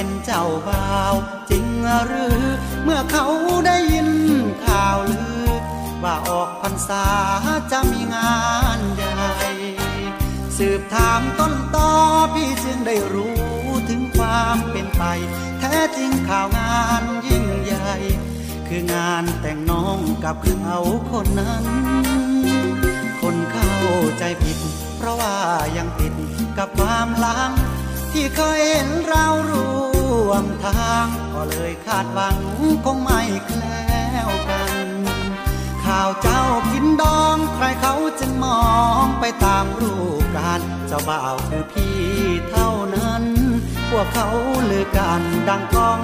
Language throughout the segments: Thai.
เป็นเจ้าบ่าว จริงหรือ เมื่อเขาได้ยินข่าวลือ ว่าออกพรรษาจะมีงานใหญ่ สืบถามต้นตอพี่จึงได้รู้ถึงความเป็นไป แท้จริงข่าวงานยิ่งใหญ่ คืองานแต่งน้องกับเขาคนนั้น คนเข้าใจผิด เพราะว่ายังติดกับความหลัง ที่เคยเห็นเราร่วมทาง ก็เลยคาดหวังคงไม่แคล้วกัน ข่าวเจ้ากินดองใครเขาจึงมองไปตามรูปการเจ้าบ่าวคือพี่เท่านั้น พวกเขาลือกันดังก้อง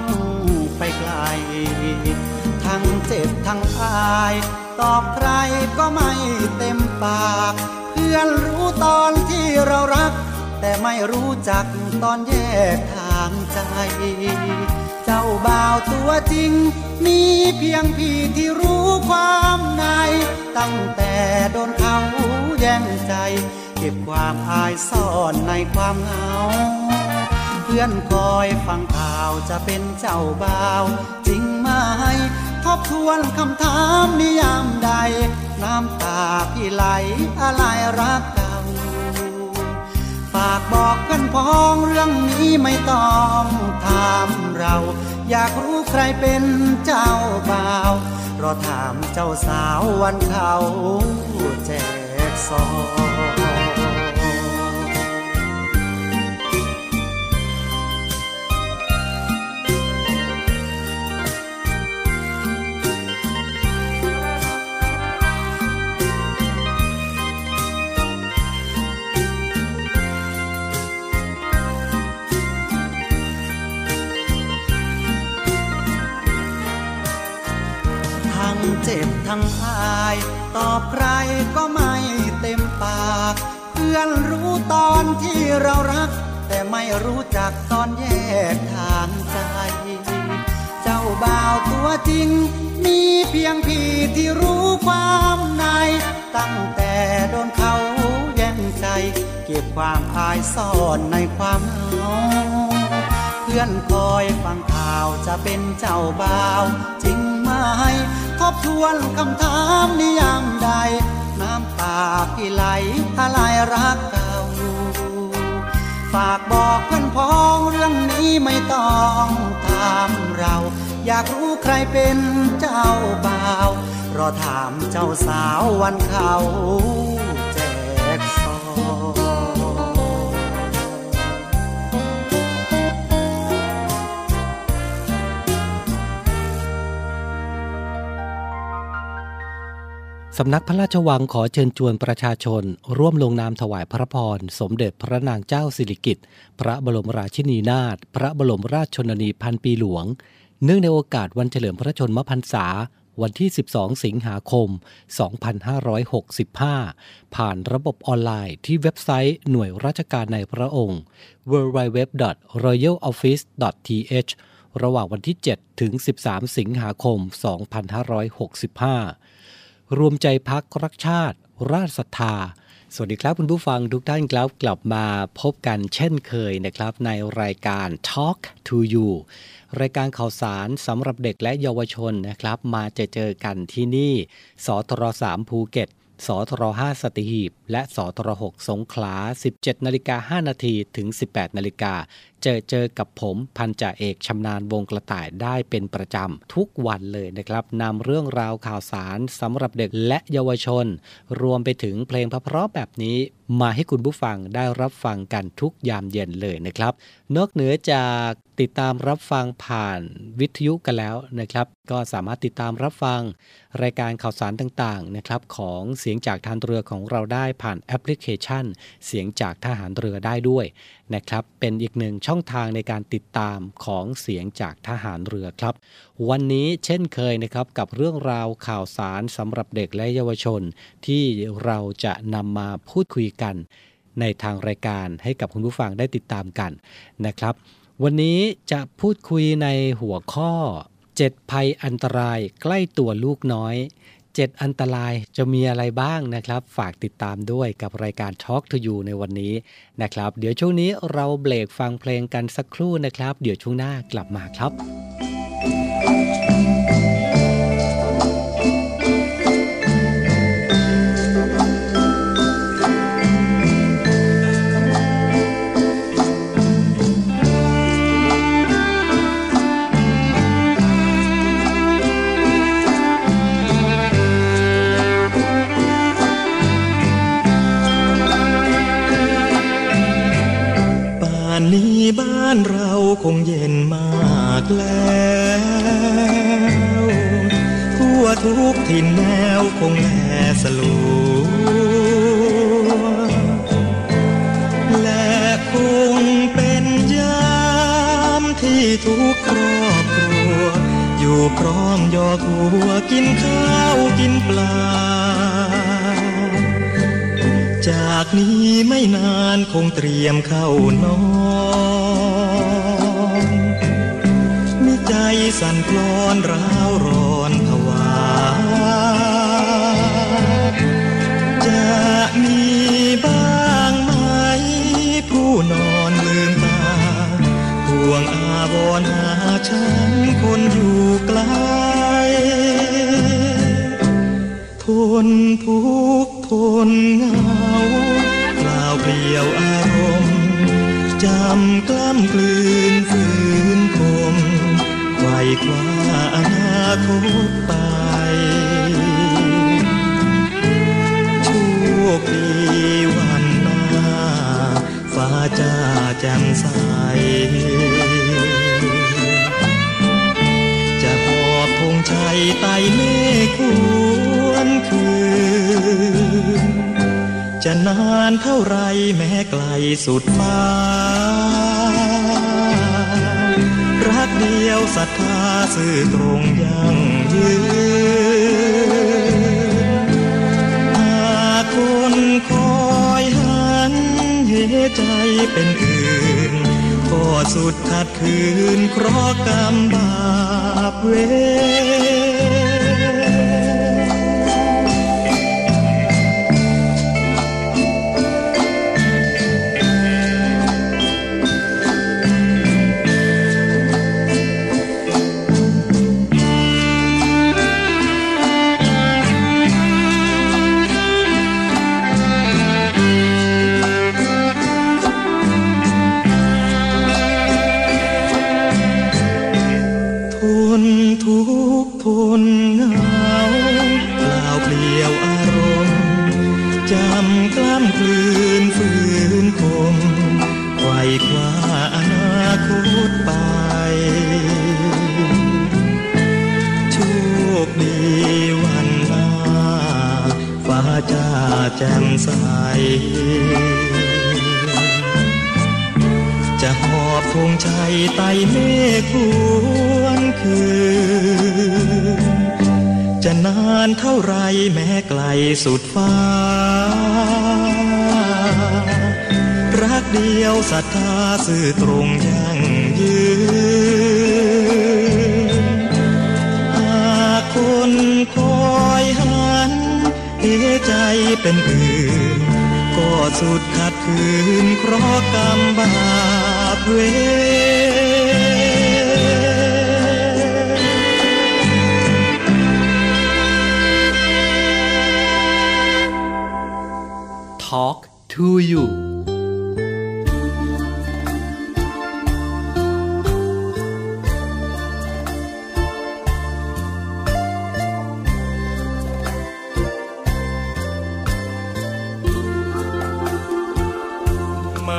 ไปไกล ทั้งเจ็บทั้งอาย ตอบใครก็ไม่เต็มปาก เพื่อนรู้ตอนที่เรารัก แต่ไม่รู้จักตอนแยกทางใจ เจ้าบ่าวตัวจริง มีเพียงพี่ที่รู้ความในตั้งแต่โดนเขาแย่งใจ เก็บความอายซ่อนในความเหงา เพื่อนคอยฟังข่าวจะเป็นเจ้าบ่าว จริงไหมทบทวนคำถามนิยามใด น้ำตาพี่ไหลอะไรรักก่าฝากบอกเพื่อนพ้องเรื่องนี้ไม่ต้องถามเรา อยากรู้ใครเป็นเจ้าบ่าวรอถามเจ้าสาววันเขาแจกซอง ไม่รู้จักตอนแยกทางใจ เจ้าบ่าวตัวจริง มีเพียงพี่ที่รู้ความใน ตั้งแต่โดนเขาแย่งใจ เก็บความอายซ่อนในความเหงาเพื่อนคอยฟังข่าวจะเป็นเจ้าบ่าว จริงไหมทบทวนคำถามนิยามใด น้ำตาพี่ไหลอะไรรักก่า ฝากบอกเพื่อนพ้องเรื่องนี้ไม่ต้องถามเรา อยากรู้ใครเป็นเจ้าบ่าวรอถามเจ้าสาววันเขา สำนักพระราชวังขอเชิญชวนประชาชน ร่วมลงนามถวายพระพร สมเด็จพระนางเจ้าสิริกิติ์พระบรมราชินีนาถพระบรมราชชนนีพันปีหลวง เนื่องในโอกาสวันเฉลิมพระชนมพรรษา วันที่ 12 สิงหาคม 2565 ผ่านระบบออนไลน์ที่เว็บไซต์หน่วยราชการในพระองค์ www.royaloffice.th ระหว่างวันที่ 7 ถึง 13 สิงหาคม 2565 รวมใจพักรักชาติ ราชศรัทธา สวัสดีครับคุณผู้ฟังทุกท่านครับกลับมาพบกันเช่นเคยนะครับ ในรายการ Talk to You รายการข่าวสารสำหรับเด็กและเยาวชนนะครับ มาจอเจอกันที่นี่ สทร3ภูเก็ตสทร5สตีหีบ และสทร6สงขลา 17 นาฬิกา 5 นาทีถึง 18 นาฬิกา เจอเจอกับผมพันจ่าเอกชำนาญวงกระต่ายได้เป็นประจำทุกวันเลยนะครับนำเรื่องราวข่าวสารสำหรับเด็กและเยาวชน รวมไปถึงเพลงเพราะๆแบบนี้ มาให้คุณผู้ฟังได้รับฟังกันทุกยามเย็นเลยนะครับ นอกเหนือจากติดตามรับฟังผ่านวิทยุกันแล้วนะครับ ก็สามารถติดตามรับฟัง รายการข่าวสารต่างๆนะครับของเสียงจากทางเรือของเราได้ผ่านแอปพลิเคชัน เสียงจากทหารเรือได้ด้วยนะครับ เป็นอีกหนึ่งช่องทางในการติดตามของเสียงจากทหารเรือครับ วันนี้เช่นเคยนะครับกับเรื่องราวข่าวสารสำหรับเด็กและเยาวชน ที่เราจะนำมาพูดคุยกัน ในทางรายการให้กับคุณผู้ฟังได้ติดตามกันนะครับ วันนี้จะพูดคุยในหัวข้อ 7 ภัยอันตรายใกล้ตัวลูกน้อย 7 อันตรายจะมีอะไรบ้างนะครับ ฝากติดตามด้วยกับรายการ Talk to You ในวันนี้นะครับ เดี๋ยวช่วงนี้เราเบรกฟังเพลงกันสักครู่นะครับ เดี๋ยวช่วงหน้ากลับมาครับานเราคงเย็นมากแล้ว ทั่วทุกถิ่นแนวคงแลสลัวและคงเป็นยามที่ทุกครอบครัว อยู่พร้อมยอหัวกินข้าวกินปลา จากนี้ไม่นานคงเตรียมเข้านอน สั่นคลอนร้าวร้อนผวา จะมีบ้างไหม ผู้นอนลืมตาห่วงอาวรณ์หาฉันคนอยู่ไกล ทนทุกทนเหงากล่าวเปลี่ยวอารมณ์จำกล้ำกลืนฝืน ไขว่คว้าอนาคตไป โชคดีวันหน้า ฟ้าจ้าแจ่มใส จะหอบธงชัยไต่เมฆวนคืน จะนานเท่าไรแม้ไกลสุดฟ้า ดียวศรัทธาสื่อตรงยังยืนหากคนคอยหันเหใจเป็นอื่นก็สุดขัดคืนเคราะกรรมบาปเว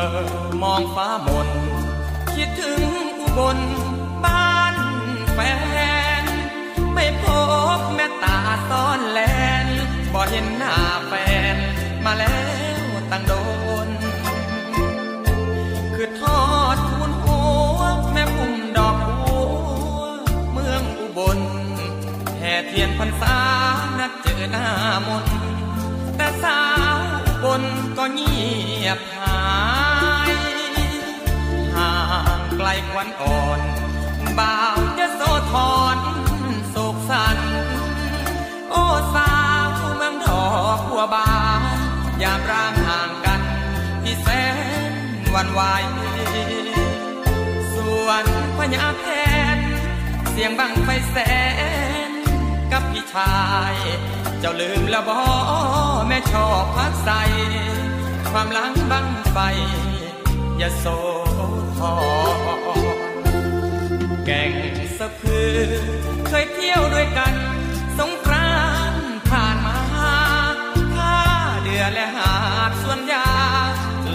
มอมองฟ้ามน คิดถึงอุบลบ้านแฟน ไม่พบแม่ตาซ้อนแลนบ่เห็นหน้าแฟน มาแล้วตั้งโดน คือทอดทูนหัวแม่พุ่มดอกบัวเมืองอุบลแห่เทียนพรรษานัดเจอหน้ามนแต่สาวอุบนก็เงียบางไกลควันอ่อนบ่าวจะโซทอนโศกสัน โอ้สาวเมืองดอกบัวบานยาร่างห่างกัน ที่แสนวันไหวส่วนพญาแทน เสียงบังไฟแสน กับพี่ชาย เจ้าลืมล้วบอแม่ชอบพักใส ความลังบังไฟอย่าโซ ทอแก่งสะพือ เคยเที่ยวด้วยกัน สงกรานผ่านมาท่าเดือและหาดสวนยา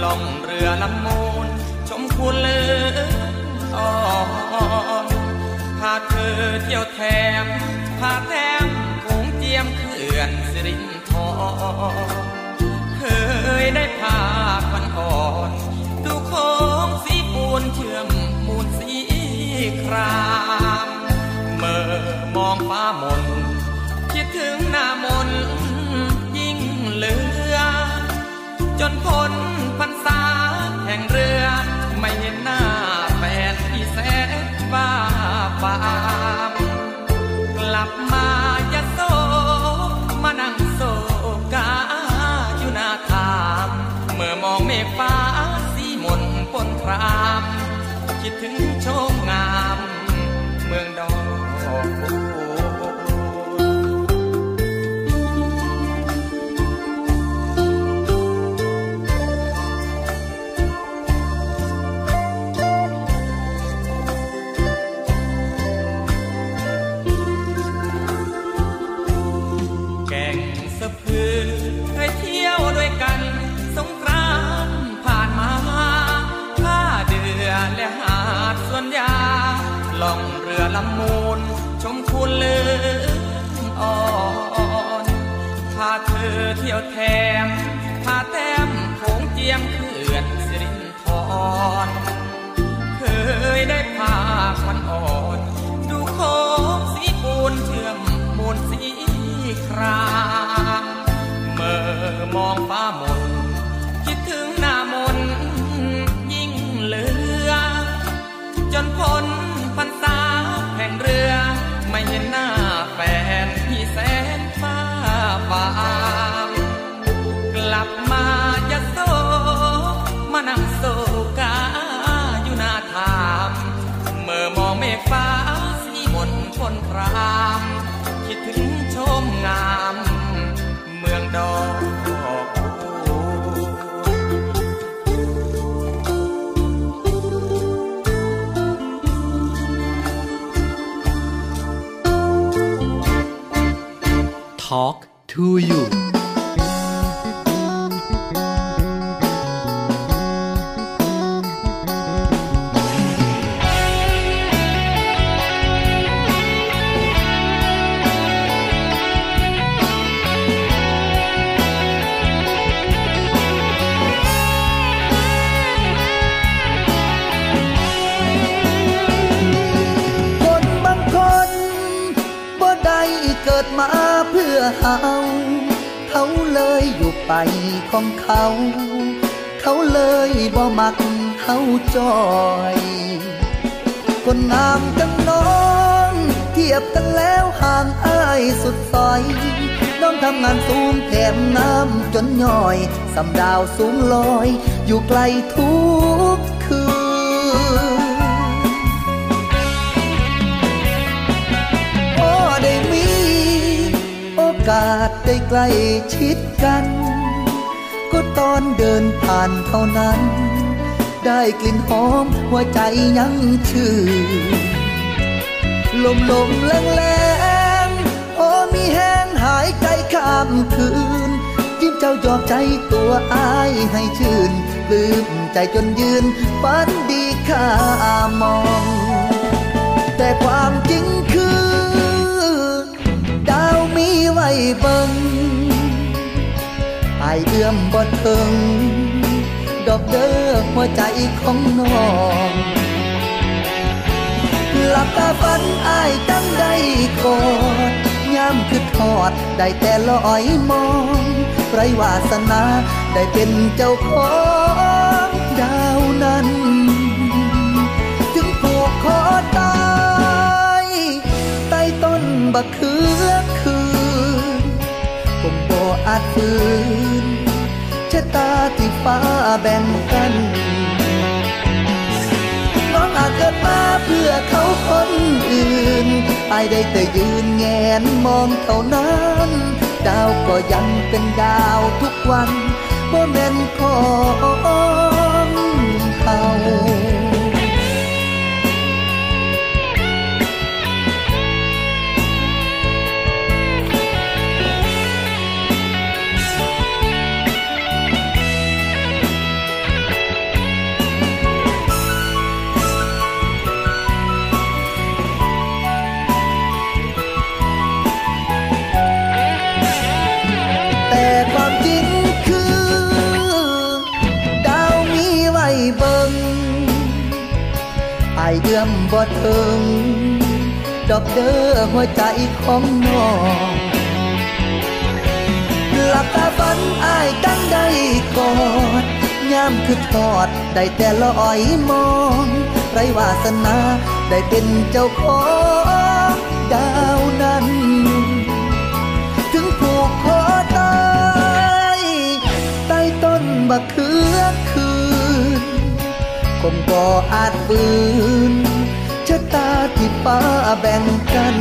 ล่องเรือลำมูล ชมคุณเลืออ่อนพาเธอเที่ยวแถมพาแถมคงเจียมเขื่อนสิรินทรเคยได้พาควันอ่อน ดูโค้งสี ปูนเชื่อมมูลสีครามเมื่อมองฟ้ามน คิดถึงหน้ามนยิ่งเหลือ จนพ้นพรรษาแห่งเรือ ไม่เห็นหน้าแฟนที่แสนบ้าฟามกลับ คิดถึงโชมงาม เมืองดอน ลำมูลชมคุณเลืออ่อนพาเธอเที่ยวแถมพาแต้มโขงเจียมเขื่อนสิรินทรเคยได้พาควันอ่อน ดูโค้งสีปูนเชื่อมมูลสีครามเมื่อมองฟ้ามนามเมืองดอกบัว Talk to you ของเขา เขาเลยบ่มักเขาจอยคนงามจังน้อง เทียบกันแล้วห่างอายสุดซอยน้องทำงานสูงแถมน้ำจนย่อยสำดาวสูงลอย อยู่ไกลทุกคืนพอได้มี โอกาสได้ใกล้ชิดกัน ตอนเดินผ่านเท่านั้น ได้กลิ่นหอมหัวใจยังชื่นลมลมแรงแรงพอมีแห้งหายใจข้ามคืน ยิ้มเจ้ายอมใจตัวอายให้ชื่นปลื้มใจจนยืนฝันดีข้ามอง แต่ความจริงคือ ดาวมีไว้เบิงายเอื้อมบ่ถึง ดอกเด้อหัวใจของน้องหลับตาฝันอายตั้งได้กอดยามคือทอดได้แต่ลอยมองไรวาสนาได้เป็นเจ้าของดาวนั้น ถึงผูกคอตายใต้ต้นบักเขือ ฟ้าแบ่งกันน้องอาจเกิดมาเพื่อเขาคนอื่นอได้แต่ยืนแงนมองเท่านั้นดาวก็ยังเป็นดาวทุกวันบ่แม่นของเขาายเอื้อมบ่ถึงดอกเด้อหัวใจของน้องหลับตาฝันอายตั้งได้กอดยามคือทอดได้แต่ลอยมองไรวาสนาได้เป็นเจ้าของดาวนั้น ถึงผูกคอตายใต้ต้นบักเขือ คงก็อาจฝืนชะตาที่ฟ้าแบ่งกัน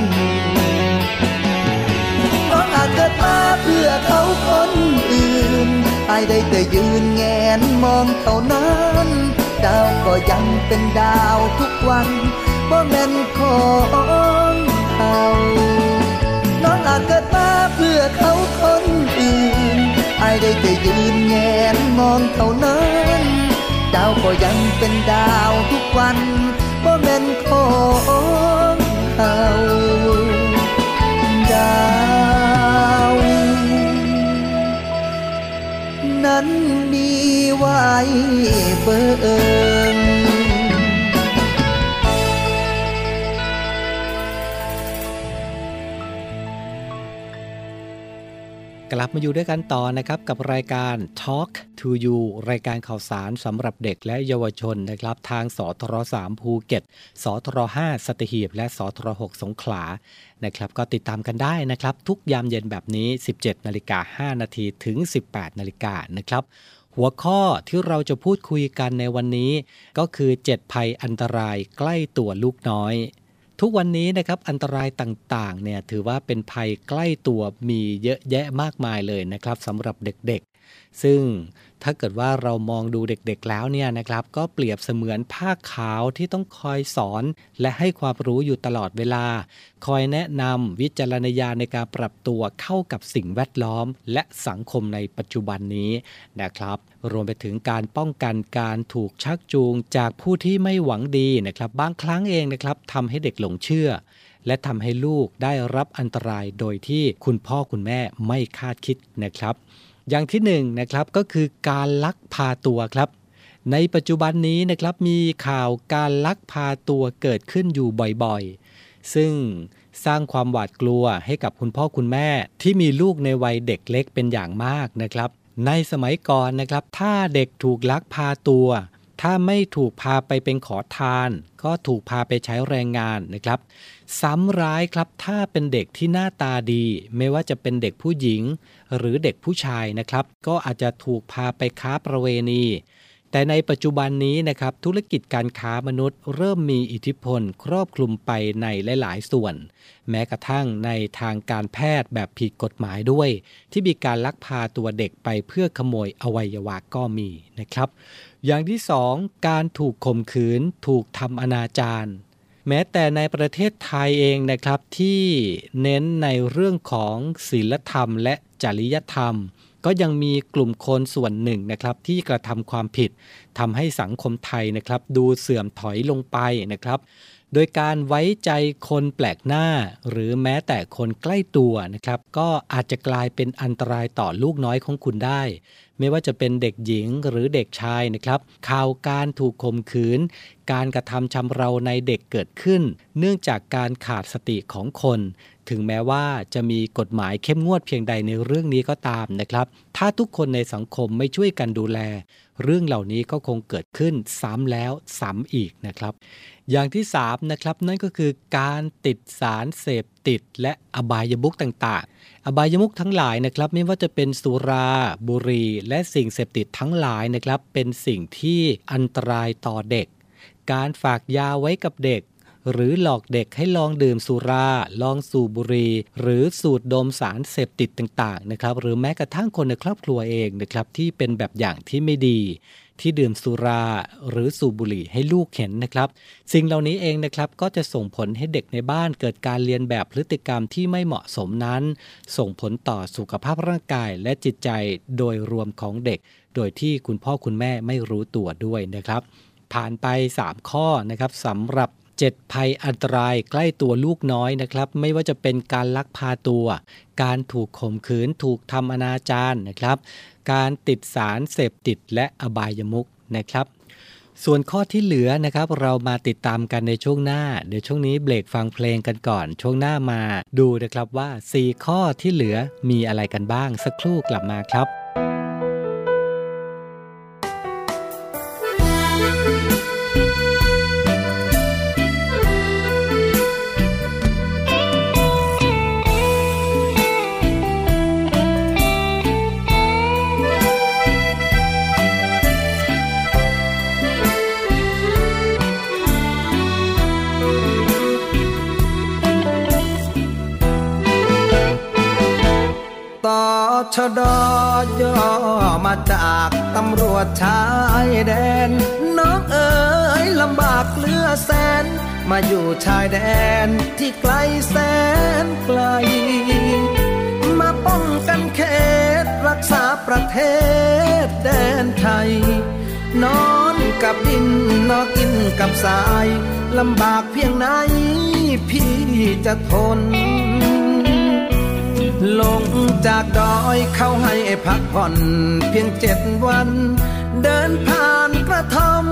น้องอาจเกิดมาเพื่อเขาคนอื่นอายได้แต่ยืนแงนมองเท่านั้น ดาวก็ยังเป็นดาวทุกวันบ่แม่นของเขาน้องอาจเกิดมาเพื่อเขาคนอื่นอายได้แต่ยืนแงนมองเท่านั้น ดาวก็ยังเป็นดาวทุกวันบ่แม่นของเขาดาว นั้นมีไว้เบิ่ง ลับมาอยู่ด้วยกันต่อนะครับกับรายการ Talk to You รายการข่าวสารสำหรับเด็กและเยาวชนนะครับ ทางสทร3ภูเก็ตสทร5สัตหีบและสทร6สงขลานะครับก็ติดตามกันได้นะครับ ทุกยามเย็นแบบนี้ 17นาฬิกา5นาทีถึง 18นาฬิกานะครับหัวข้อที่เราจะพูดคุยกันในวันนี้ ก็คือ 7 ภัยอันตรายใกล้ตัวลูกน้อย ทุกวันนี้นะครับอันตรายต่างๆเนี่ยถือว่าเป็นภัยใกล้ตัวมีเยอะแยะมากมายเลยนะครับสำหรับเด็กๆ ซึ่ง ถ้าเกิดว่าเรามองดูเด็กๆแล้วเนี่ยนะครับ ก็เปรียบเสมือนผ้าขาวที่ต้องคอยสอน และให้ความรู้อยู่ตลอดเวลา คอยแนะนำวิจารณญาณในการปรับตัวเข้ากับสิ่งแวดล้อม และสังคมในปัจจุบันนี้นะครับ รวมไปถึงการป้องกันการถูกชักจูงจากผู้ที่ไม่หวังดีนะครับบางครั้งเองนะครับทำให้เด็กหลงเชื่อและทำให้ลูกได้รับอันตรายโดยที่คุณพ่อคุณแม่ไม่คาดคิดนะครับ อย่างที่หนึ่งนะครับก็คือการลักพาตัวครับ ในปัจจุบันนี้นะครับมีข่าวการลักพาตัวเกิดขึ้นอยู่บ่อยๆ ซึ่งสร้างความหวาดกลัวให้กับคุณพ่อคุณแม่ที่มีลูกในวัยเด็กเล็กเป็นอย่างมากนะครับ ในสมัยก่อนนะครับ ถ้าเด็กถูกลักพาตัว ถ้าไม่ถูกพาไปเป็นขอทาน ก็ถูกพาไปใช้แรงงานนะครับ ซ้ำร้ายครับถ้าเป็นเด็กที่หน้าตาดี ไม่ว่าจะเป็นเด็กผู้หญิง หรือเด็กผู้ชายนะครับ ก็อาจจะถูกพาไปค้าประเวณี แต่ในปัจจุบันนี้นะครับธุรกิจการค้ามนุษย์ เริ่มมีอิทธิพลครอบคลุมไปในหลาย ๆ ส่วน แม้กระทั่งในทางการแพทย์แบบผิดกฎหมายด้วย ที่มีการลักพาตัวเด็กไปเพื่อขโมยอวัยวะก็มีนะครับ อย่างที่สองการถูกข่มขืนถูกทำอนาจารแม้แต่ในประเทศไทยเองนะครับที่เน้นในเรื่องของศีลธรรมและจริยธรรม ก็ยังมีกลุ่มคนส่วนหนึ่งนะครับที่กระทำความผิดทำให้สังคมไทยนะครับดูเสื่อมถอยลงไปนะครับ โดยการไว้ใจคนแปลกหน้า หรือแม้แต่คนใกล้ตัวนะครับก็อาจจะกลายเป็นอันตรายต่อลูกน้อยของคุณได้ ไม่ว่าจะเป็นเด็กหญิงหรือเด็กชายนะครับข่าวการถูกข่มขืน การกระทำชำเราในเด็กเกิดขึ้น เนื่องจากการขาดสติของคน ถึงแม้ว่าจะมีกฎหมายเข้มงวดเพียงใดในเรื่องนี้ก็ตามนะครับ ถ้าทุกคนในสังคมไม่ช่วยกันดูแล เรื่องเหล่านี้ก็คงเกิดขึ้นซ้ำแล้วซ้ำอีกนะครับ อย่างที่3นะครับนั่นก็คือการติดสารเสพติดและอบายมุกต่างๆ อบายมุกทั้งหลายนะครับไม่ว่าจะเป็นสุราบุหรี่และสิ่งเสพติดทั้งหลายนะครับเป็นสิ่งที่อันตรายต่อเด็ก การฝากยาไว้กับเด็ก หรือหลอกเด็กให้ลองดื่มสุรา ลองสูบบุหรี่หรือสูดดมสารเสพติดต่างๆนะครับ หรือแม้กระทั่งคนในครอบครัวเองนะครับที่เป็นแบบอย่างที่ไม่ดีที่ดื่มสุราหรือสูบบุหรี่ให้ลูกเห็นนะครับ สิ่งเหล่านี้เองนะครับก็จะส่งผลให้เด็กในบ้านเกิดการเรียนแบบพฤติกรรมที่ไม่เหมาะสมนั้น ส่งผลต่อสุขภาพร่างกายและจิตใจโดยรวมของเด็ก โดยที่คุณพ่อคุณแม่ไม่รู้ตัวด้วยนะครับ ผ่านไป 3 ข้อนะครับสำหรับ 7 ภัยอันตรายใกล้ตัวลูกน้อยนะครับ ไม่ว่าจะเป็นการลักพาตัว การถูกข่มขืนถูกทำอนาจารนะครับ การติดสารเสพติดและอบายมุกนะครับส่วนข้อที่เหลือนะครับ เรามาติดตามกันในช่วงหน้า เดี๋ยวช่วงนี้เบรกฟังเพลงกันก่อน ช่วงหน้ามาดูนะครับว่า 4 ข้อที่เหลือมีอะไรกันบ้างสักครู่กลับมาครับ ชดย่อมาจากตำรวจชายแดน น้องเอ๋ยลำบากเลือแสน มาอยู่ชายแดนที่ไกลแสนไกล มาป้องกันเขตรักษาประเทศแดนไทย นอนกับดินนอนกินกับสายลำบากเพียงไหนพี่จะทน ลงจากดอยเข้าให้พักผ่อนเพียงเจ็ดวัน เดินผ่านกระท่อม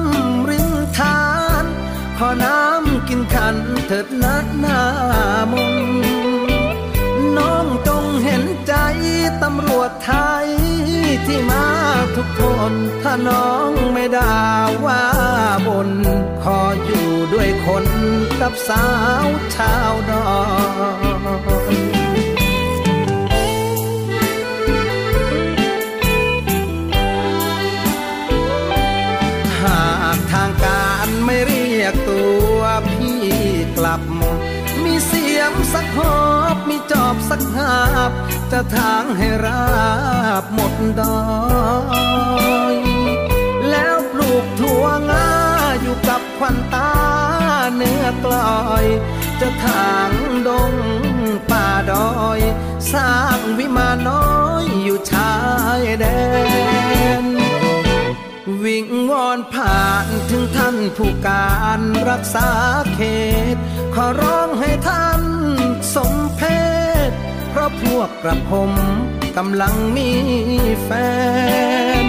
ริมทานพอน้ำกินขันเถิดนัดหน้ามนน้องจงเห็นใจตำรวจไทย ที่มาทุกคน ถ้าน้องไม่ด่าว่าบน ขออยู่ด้วยคนกับสาวชาวดอย จอบสักหาบจะทางให้ราบหมดดอยแล้วปลูกถั่วงาอยู่กับควันตาเนื้อกลอย จะทางดงป่าดอย สร้างวิมานน้อยอยู่ชายแดน วิ่งวอนผ่านถึงท่านผู้การรักษาเขต ขอร้องให้ท่านสมเพศ พวกกระผมกำลังมีแฟน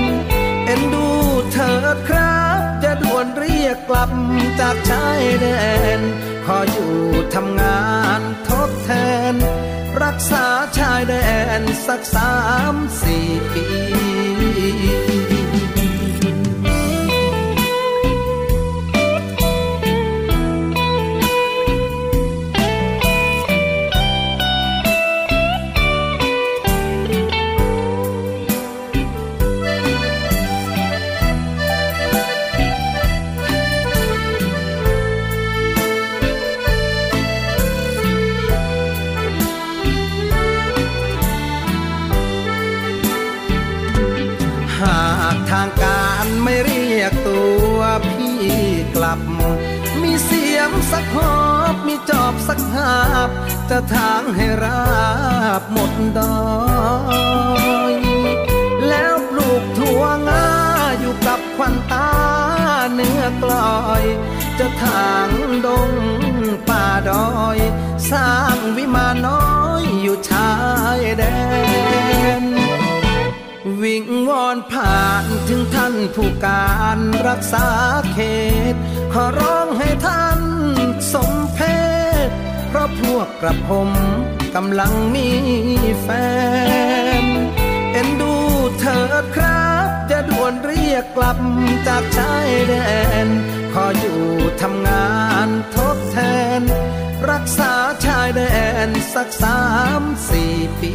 เอ็นดูเธอครับ จะด่วนเรียกกลับจากชายแดน ขออยู่ทำงานทดแทน รักษาชายแดนสักสามสี่ปี จอบสักหาบ จะทางให้ราบหมดดอยแล้วปลูกถั่วงาอยู่กับควันตาเนื้อกลอย จะทางดงป่าดอย สร้างวิมานน้อยอยู่ชายแดนวิงวอนผ่านถึงท่านผู้การรักษาเขต ขอร้องให้ท่านสมเพศ เพราะพวกกระผมกำลังมีแฟน เอ็นดูเธอครับ จะด่วนเรียกกลับจากชายแดน ขออยู่ทำงานทดแทน รักษาชายแดนสักสามสี่ปี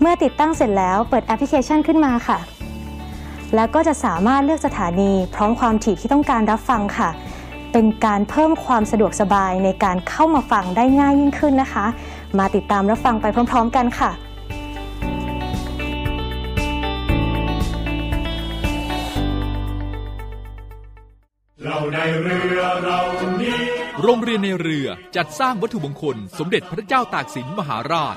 เมื่อติดตั้งเสร็จแล้วเปิดแอปพลิเคชันขึ้นมาค่ะ แล้วก็จะสามารถเลือกสถานีพร้อมความถี่ที่ต้องการรับฟังค่ะ เป็นการเพิ่มความสะดวกสบายในการเข้ามาฟังได้ง่ายยิ่งขึ้นนะคะ มาติดตามรับฟังไปพร้อม ๆ กันค่ะเราในเรือเรานี้โรงเรียนในเรือจัดสร้างวัตถุมงคล สมเด็จพระเจ้าตากสินมหาราช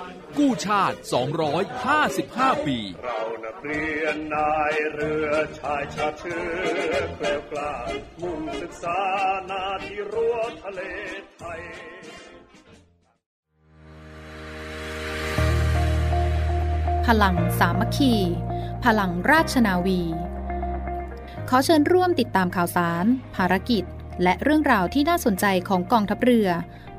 กู้ชาติ 255 ปี เรานักเรียนนายเรือชายชาติเชื้อแกล้วกล้ามุ่งศึกษานาที่รั้วทะเลไทย พลังสามัคคี พลังราชนาวี ขอเชิญร่วมติดตามข่าวสาร ภารกิจ และเรื่องราวที่น่าสนใจของกองทัพเรือ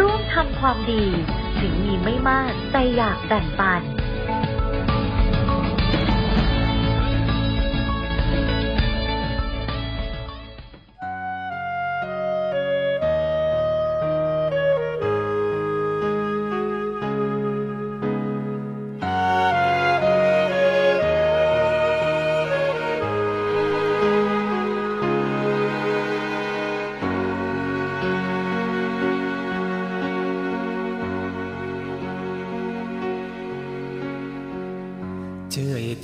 ร่วมทำความดี ถึงมีไม่มากแต่อยากแบ่งปัน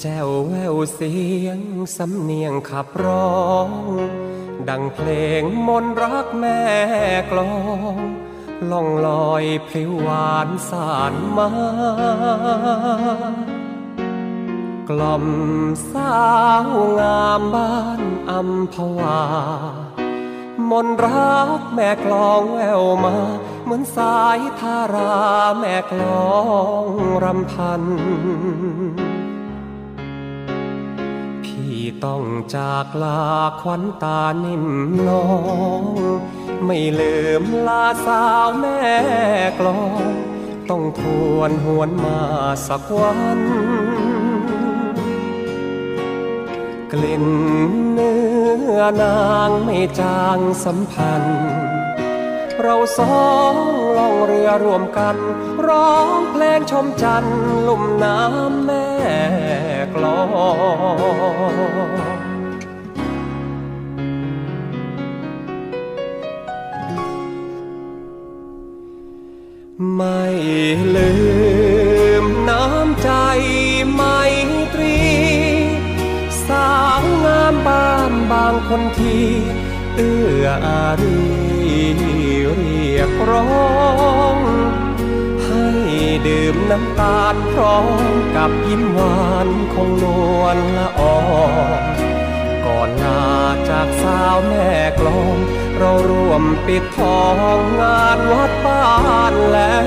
แจ้วแววเสียงสำเนียงขับร้อง ดังเพลงมนต์รักแม่กลองล่องลอยพลิวหวานสานมากล่อมสาวงามบ้านอัมพวามนต์รักแม่กลองแววมา เหมือนสายทาราแม่กลองรำพัน ต้องจากลาควันตานิ่มน้อง ไม่ลืมลาสาวแม่กลอง ต้องทวนหวนมาสักวัน กลิ่นเนื้อนางไม่จางสัมพันธ์ เราสองล่องเรือรวมกัน ร้องเพลงชมจันทร์ลุ่มน้ำแม่ กลองไม่ลืมน้ำใจไมตรี สาวงามบ้านบางคนที่เอื้ออารีกร้อง ดื่มน้ำตาลพร้อมกับยิ้มหวานของนวลละอองก่อนลาจากสาวแม่กลอง เราร่วมปิดทองงานวัดบ้านแล้ว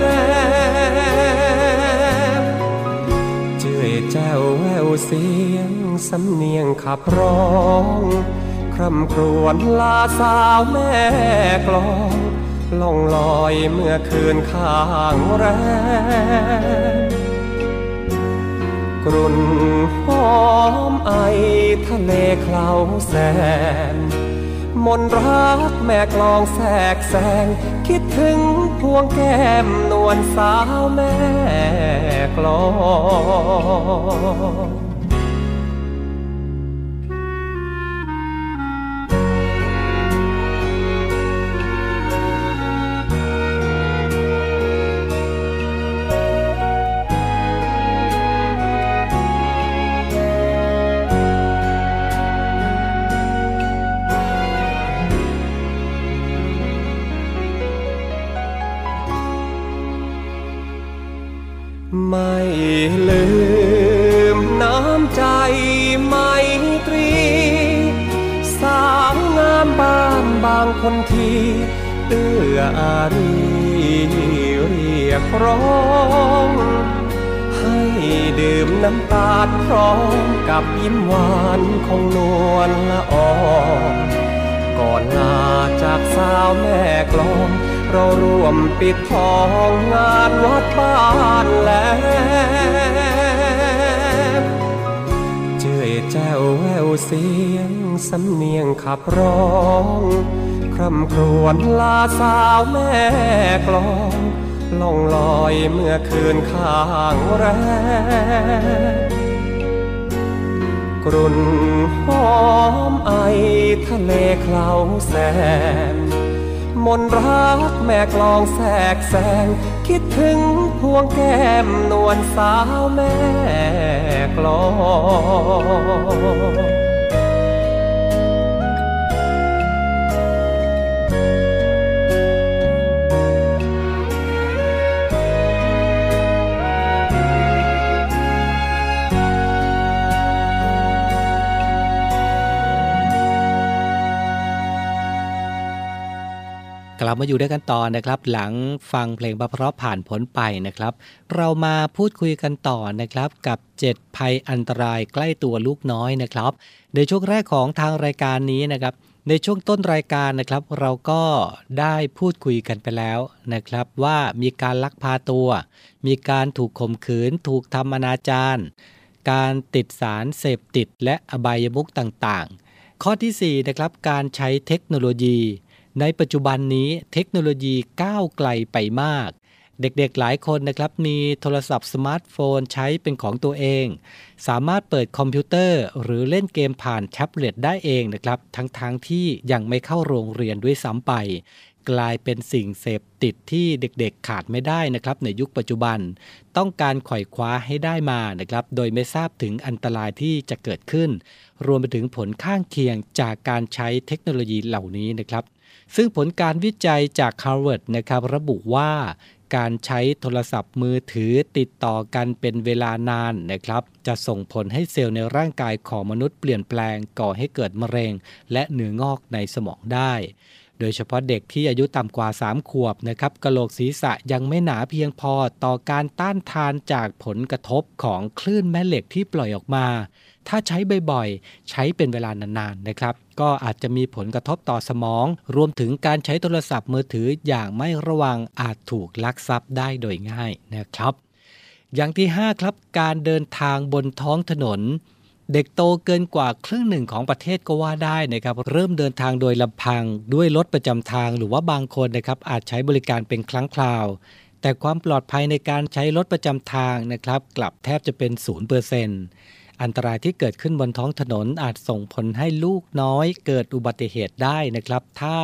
เจื่อยแจ้วแววเสียงสำเนียงขับร้อง คร่ำครวญลาสาวแม่กลอง ล่องลอยเมื่อคืนข้างแรมกรุ่นหอมไอทะเลเคล้าแสนมนรักแม่กลองแสกแสง คิดถึงพวงแก้มนวลสาวแม่กลอง ร้อง ให้ดื่มน้ำตาลพร้อมกับยิ้มหวานของนวลละอองก่อนลาจากสาวแม่กลอง เราร่วมปิดทองงานวัดบ้านแล้วเจื่อยแจ้วแววเสียงสำเนียงขับร้อง คร่ำครวญลาสาวแม่กลอง ล่องลอยเมื่อคืนข้างแรมกรุ่นหอมไอทะเลเคล้าแสนมนรักแม่กลองแสกแสง คิดถึงพวงแก้มนวลสาวแม่กลอง ลับมาอยู่ด้วยกันต่อนะครับ หลังฟังเพลงเพราะผ่านผลไปนะครับ เรามาพูดคุยกันต่อนะครับกับ 7 ภัยอันตรายใกล้ตัวลูกน้อยนะครับ ในช่วงแรกของทางรายการนี้นะครับ ในช่วงต้นรายการนะครับ เราก็ได้พูดคุยกันไปแล้วนะครับ ว่ามีการลักพาตัว มีการถูกข่มขืน ถูกทำอนาจารการติดสารเสพติดและอบายมุขต่างๆ ข้อที่4นะครับการใช้เทคโนโลยี ในปัจจุบันนี้เทคโนโลยีก้าวไกลไปมาก เด็กๆหลายคนนะครับมีโทรศัพท์สมาร์ทโฟนใช้เป็นของตัวเอง สามารถเปิดคอมพิวเตอร์ หรือเล่นเกมผ่านแท็บเล็ตได้เองนะครับ ทั้งๆที่ยังไม่เข้าโรงเรียนด้วยซ้ำไป กลายเป็นสิ่งเสพติดที่เด็กๆขาดไม่ได้นะครับในยุคปัจจุบัน ต้องการไขว่คว้าให้ได้มานะครับ โดยไม่ทราบถึงอันตรายที่จะเกิดขึ้น รวมไปถึงผลข้างเคียงจากการใช้เทคโนโลยีเหล่านี้นะครับ ซึ่งผลการวิจัยจาก Harvard นะครับระบุว่าการใช้โทรศัพท์มือถือติดต่อกันเป็นเวลานานนะครับ จะส่งผลให้เซลล์ในร่างกายของมนุษย์เปลี่ยนแปลงก่อให้เกิดมะเร็ง และเนื้องอกในสมองได้ โดยเฉพาะเด็กที่อายุต่ำกว่า 3 ขวบนะครับกระโหลกศีรษะยังไม่หนาเพียงพอต่อการต้านทานจากผลกระทบของคลื่นแม่เหล็กที่ปล่อยออกมา ถ้าใช้บ่อยๆ ใช้เป็นเวลานานๆนะครับ ก็อาจจะมีผลกระทบต่อสมอง รวมถึงการใช้โทรศัพท์มือถืออย่างไม่ระวังอาจถูกลักทรัพย์ได้โดยง่ายนะครับ อย่างที่ 5 ครับการเดินทางบนท้องถนน เด็กโตเกินกว่าครึ่งหนึ่งของประเทศก็ว่าได้นะครับ เริ่มเดินทางโดยลำพังด้วยรถประจำทางหรือว่าบางคนนะครับอาจใช้บริการเป็นครั้งคราว แต่ความปลอดภัยในการใช้รถประจำทางนะครับ กลับแทบจะเป็น0%อันตรายที่เกิดขึ้นบนท้องถนนอาจส่งผลให้ลูกน้อย เกิดอุบัติเหตุได้นะครับ ถ้า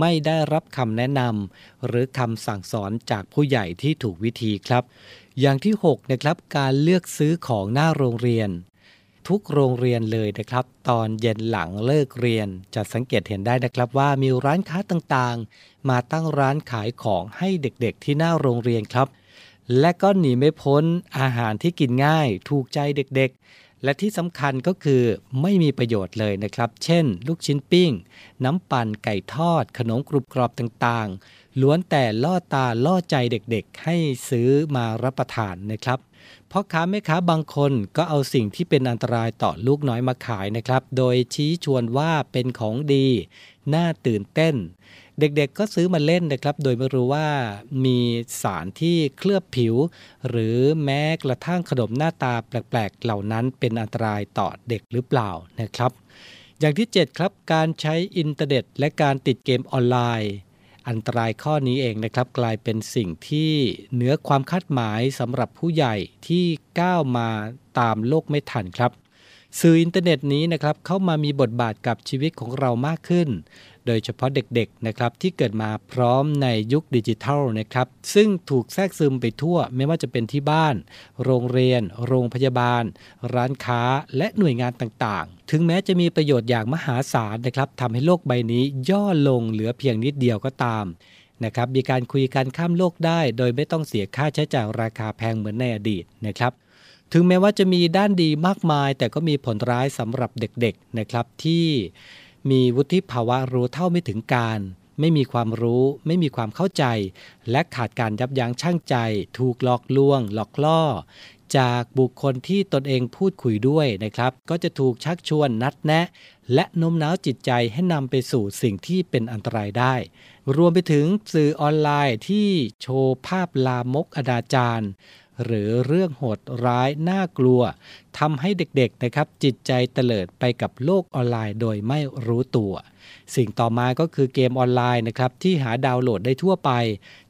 ไม่ได้รับคำแนะนำหรือคำสั่งสอนจากผู้ใหญ่ที่ถูกวิธีครับ อย่างที่ 6 นะครับ การเลือกซื้อของหน้าโรงเรียน ทุกโรงเรียนเลยนะครับ ตอนเย็นหลังเลิกเรียนจะสังเกตเห็นได้นะครับว่ามีร้านค้าต่างๆ มาตั้งร้านขายของให้เด็กๆที่หน้าโรงเรียนครับ และก็หนีไม่พ้นอาหารที่กินง่าย ถูกใจเด็กๆ และที่สำคัญก็คือไม่มีประโยชน์เลยนะครับ เช่น ลูกชิ้นปิ้ง น้ำปั่นไก่ทอด ขนมกรุบกรอบต่างๆ ล้วนแต่ล่อตาล่อใจเด็กๆ ให้ซื้อมารับประทานนะครับ พ่อค้าแม่ค้าบางคนก็เอาสิ่งที่เป็นอันตรายต่อลูกน้อยมาขายนะครับ โดยชี้ชวนว่าเป็นของดี น่าตื่นเต้น เด็กๆก็ซื้อมาเล่นนะครับ โดยไม่รู้ว่ามีสารที่เคลือบผิว หรือแม้กระทั่งขนมหน้าตาแปลกๆ เหล่านั้นเป็นอันตรายต่อเด็กหรือเปล่านะครับ อย่างที่ 7 ครับ การใช้อินเทอร์เน็ต และการติดเกมออนไลน์ อันตรายข้อนี้เองนะครับ กลายเป็นสิ่งที่เหนือความคาดหมายสำหรับผู้ใหญ่ที่ก้าวมาตามโลกไม่ทันครับ สื่ออินเทอร์เน็ตนี้นะครับเข้ามามีบทบาทกับชีวิตของเรามากขึ้น โดยเฉพาะเด็กๆนะครับที่เกิดมาพร้อมในยุคดิจิทัลนะครับซึ่งถูกแทรกซึมไปทั่วไม่ว่าจะเป็นที่บ้าน โรงเรียน โรงพยาบาล ร้านค้าและหน่วยงานต่างๆ ถึงแม้จะมีประโยชน์อย่างมหาศาลนะครับทำให้โลกใบนี้ย่อลงเหลือเพียงนิดเดียวก็ตามนะครับมีการคุยกันข้ามโลกได้ โดยไม่ต้องเสียค่าใช้จ่ายราคาแพงเหมือนในอดีตนะครับ ถึงแม้ว่าจะมีด้านดีมากมาย แต่ก็มีผลร้ายสำหรับเด็กๆนะครับที่มีวุฒิภาวะรู้เท่าไม่ถึงการ ไม่มีความรู้ ไม่มีความเข้าใจ และขาดการยับยั้งชั่งใจ ถูกหลอกลวง หลอกล่อ จากบุคคลที่ตนเองพูดคุยด้วยนะครับ ก็จะถูกชักชวนนัดแนะ และโน้มน้าวจิตใจให้นำไปสู่สิ่งที่เป็นอันตรายได้ รวมไปถึงสื่อออนไลน์ที่โชว์ภาพลามกอนาจาร หรือเรื่องโหดร้ายน่ากลัวทำให้เด็กๆนะครับจิตใจเตลิดไปกับโลกออนไลน์โดยไม่รู้ตัว สิ่งต่อมาก็คือเกมออนไลน์นะครับที่หาดาวน์โหลดได้ทั่วไป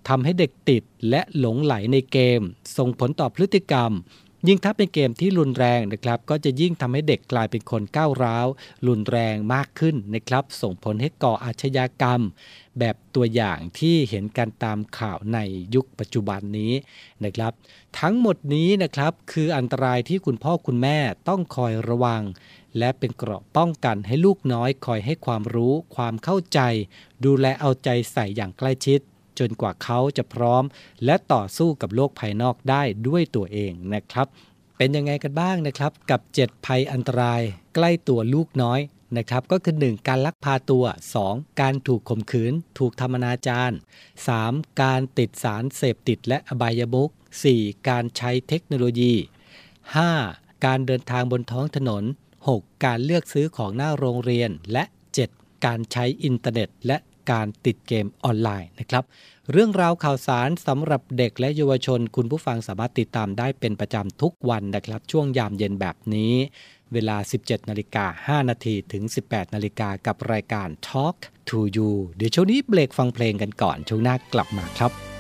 ทำให้เด็กติดและหลงไหลในเกม ส่งผลต่อพฤติกรรม ยิ่งถ้าเป็นเกมที่รุนแรงนะครับก็จะยิ่งทำให้เด็กกลายเป็นคนก้าวร้าว รุนแรงมากขึ้นนะครับ ส่งผลให้ก่ออาชญากรรม แบบตัวอย่างที่เห็นกันตามข่าวในยุคปัจจุบันนี้นะครับ ทั้งหมดนี้นะครับคืออันตรายที่คุณพ่อคุณแม่ต้องคอยระวัง และเป็นเกราะป้องกันให้ลูกน้อยคอยให้ความรู้ ความเข้าใจ ดูแลเอาใจใส่อย่างใกล้ชิด จนกว่าเขาจะพร้อม และต่อสู้กับโลกภายนอกได้ด้วยตัวเองนะครับ เป็นยังไงกันบ้างนะครับ กับ 7 ภัยอันตราย ใกล้ตัวลูกน้อยนะครับก็คือ 1. การลักพาตัว 2. การถูกข่มขืน ถูกทำอนาจาร 3. การติดสารเสพติดและอบายมุข 4. การใช้เทคโนโลยี 5. การเดินทางบนท้องถนน 6. การเลือกซื้อของหน้าโรงเรียนและ 7. การใช้อินเทอร์เน็ต และ การติดเกมออนไลน์นะครับ เรื่องราวข่าวสารสำหรับเด็กและเยาวชน คุณผู้ฟังสามารถติดตามได้เป็นประจำทุกวันนะครับ ช่วงยามเย็นแบบนี้ เวลา 17นาฬิกา5นาทีถึง 18นาฬิกากับรายการ Talk to You เดี๋ยวช่วงนี้เบรกฟังเพลงกันก่อนช่วงหน้ากลับมาครับ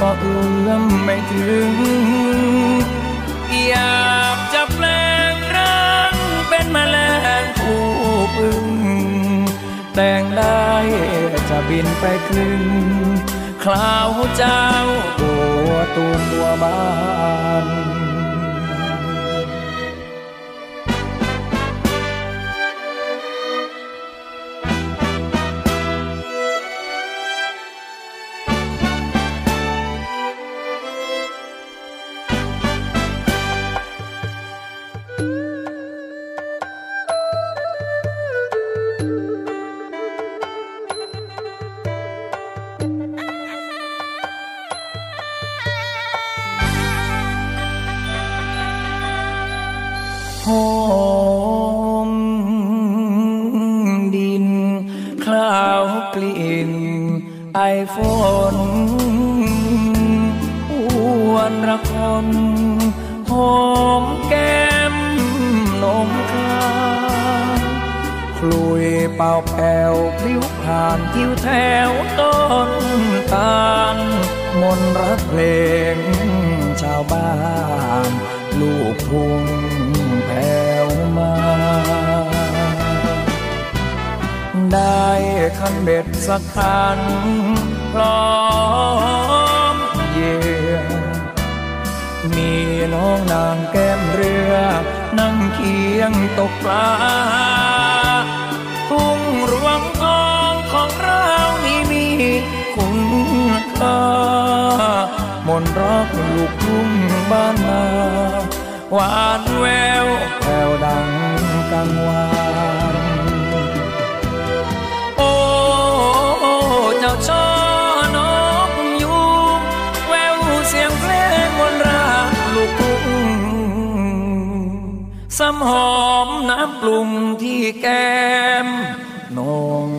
ก็เอื้อมไม่ถึง อยากจะแปลงร่างเป็นแมลงผู้พึ่ง แต่งได้จะบินไปคลึงคลาวเจ้าตัวตูมตัวบ้าน วางโอ้เจ้าชอนกยุงแววเสียงเพลงวนราลูกกุ้งซ้ำหอมน้ำปลุ่มที่แก้มนง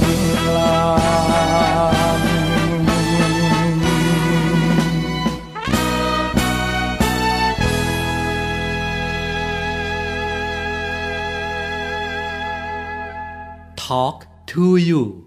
พิลา talk to you.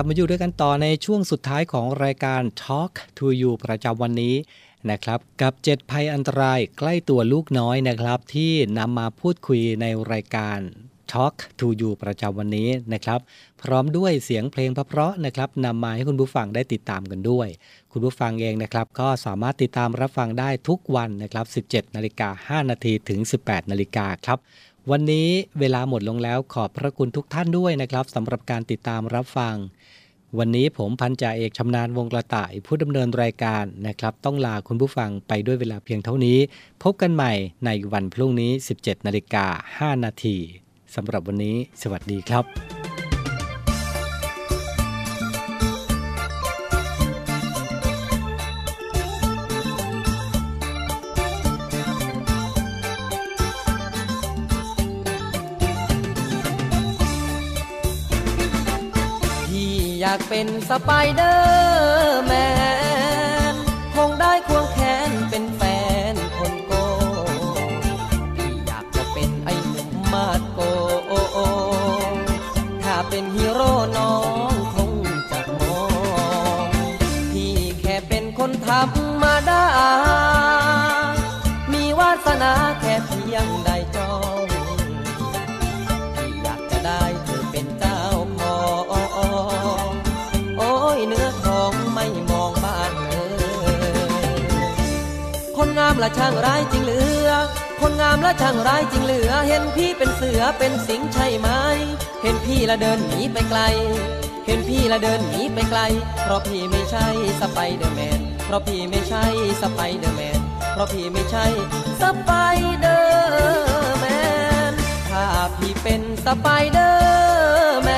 ลับมาอยู่ด้วยกันต่อในช่วงสุดท้ายของรายการ Talk to You ประจำวันนี้นะครับกับ 7 ภัยอันตรายใกล้ตัวลูกน้อยนะครับ ที่นำมาพูดคุยในรายการ Talk to You ประจำวันนี้นะครับ พร้อมด้วยเสียงเพลงเพราะๆนะครับนำมาให้คุณผู้ฟังได้ติดตามกันด้วย คุณผู้ฟังเองนะครับ ก็สามารถติดตามรับฟังได้ทุกวันนะครับ 17นาฬิกา5นาทีถึง 18นาฬิกาครับวันนี้เวลาหมดลงแล้วขอบพระคุณทุกท่านด้วยนะครับสำหรับการติดตามรับฟัง วันนี้ผมพันจ่าเอกชำนาญวงกระต่ายผู้ดำเนินรายการนะครับ ต้องลาคุณผู้ฟังไปด้วยเวลาเพียงเท่านี้ พบกันใหม่ในวันพรุ่งนี้ 17 นาฬิกา 5 นาทีสำหรับวันนี้ สวัสดีครับ เป็นสไปเดอร์แมนคงได้ คนงามละช่างร้ายจริงเหลือ คนงามละช่างร้ายจริงเหลือ เห็นพี่เป็นเสือเป็นสิงใช่ไหม เห็นพี่ละเดินหนีไปไกล เห็นพี่ละเดินหนีไปไกล เพราะพี่ไม่ใช่สไปเดอร์แมน เพราะพี่ไม่ใช่สไปเดอร์แมน เพราะพี่ไม่ใช่สไปเดอร์แมน ถ้าพี่เป็นสไปเดอร์แม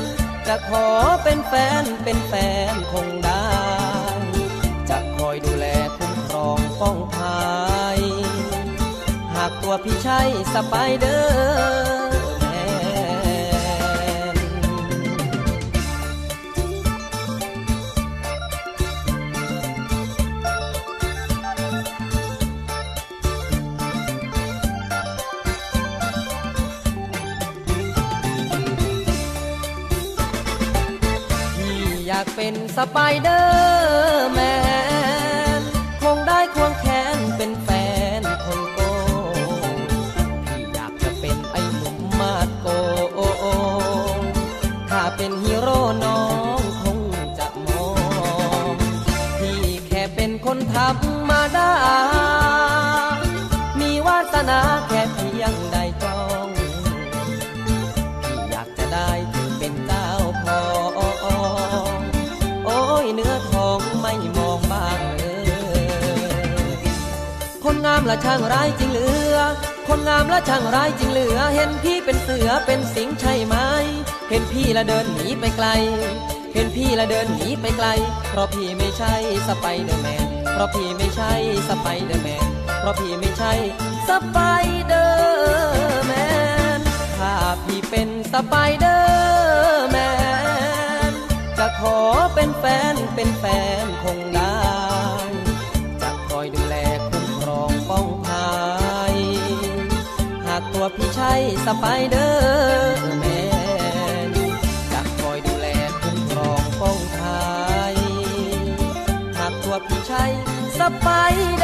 น จะขอเป็นแฟนเป็นแฟนคงได้ องป้องภัยหากตัวพี่ใช่สไปเดอร์แมนพี่อยากเป็นสไปเดอร์แมน คนงามละช่างร้ายจริงเหลือ คนงามละช่างร้ายจริงเหลือ เห็นพี่เป็นเสือเป็นสิงใช่ไหมเห็นพี่ละเดินหนีไปไกล เห็นพี่ละเดินหนีไปไกล เพราะพี่ไม่ใช่สไปเดอร์แมน เพราะพี่ไม่ใช่สไปเดอร์แมน เพราะพี่ไม่ใช่สไปเดอร์แมน ถ้าพี่เป็นสไปเด ไปเดอแม่จะคอยดูแลคุ้มครองป้องภัยหากตัวพี่ชัยสไปเด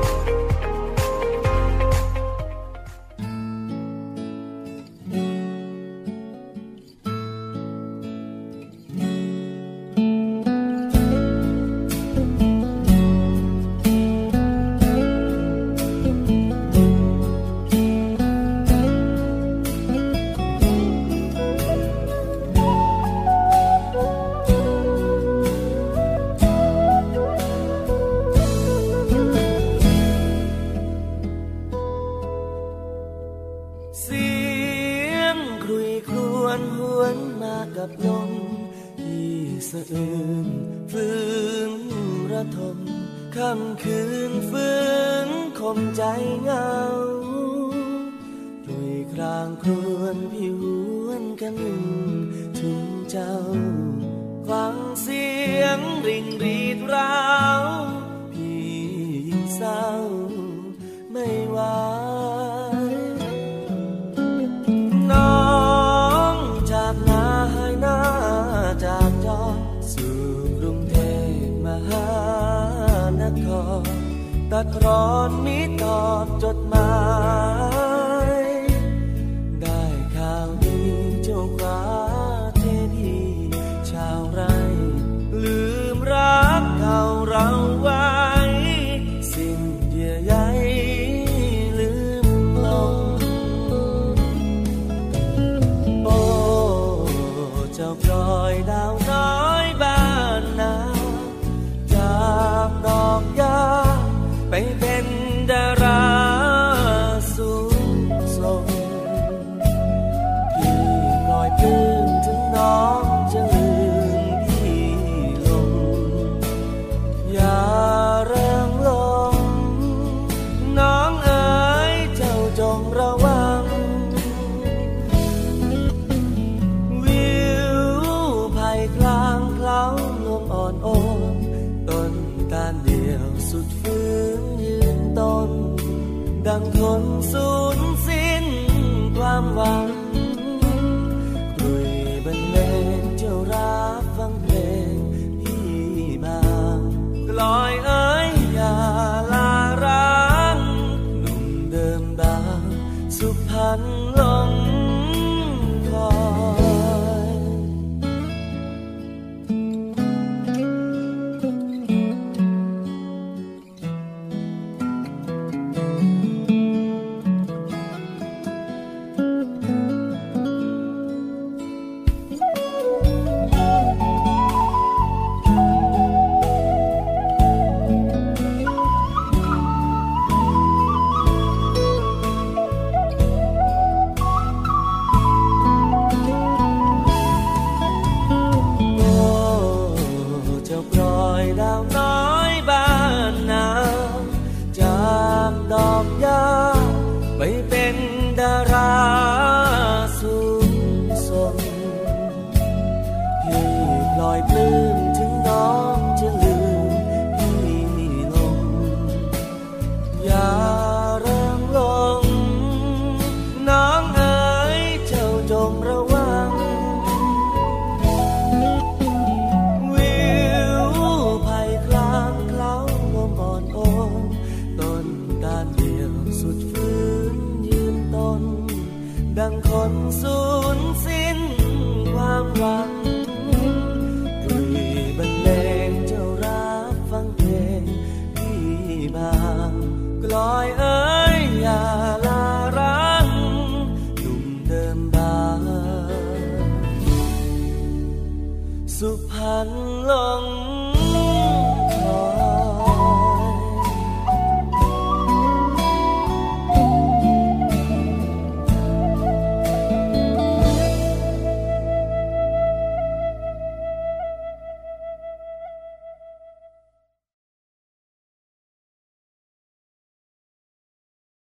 ครวนพิวนกันถึงเจ้า ฟังเสียงริ่งรีดราวพี่ยิ่งเศร้าไม่ไหวน้องจากนาหายหน้าจากจอสู่กรุงเทพมหานครตัดร้อนมีตอบจดมา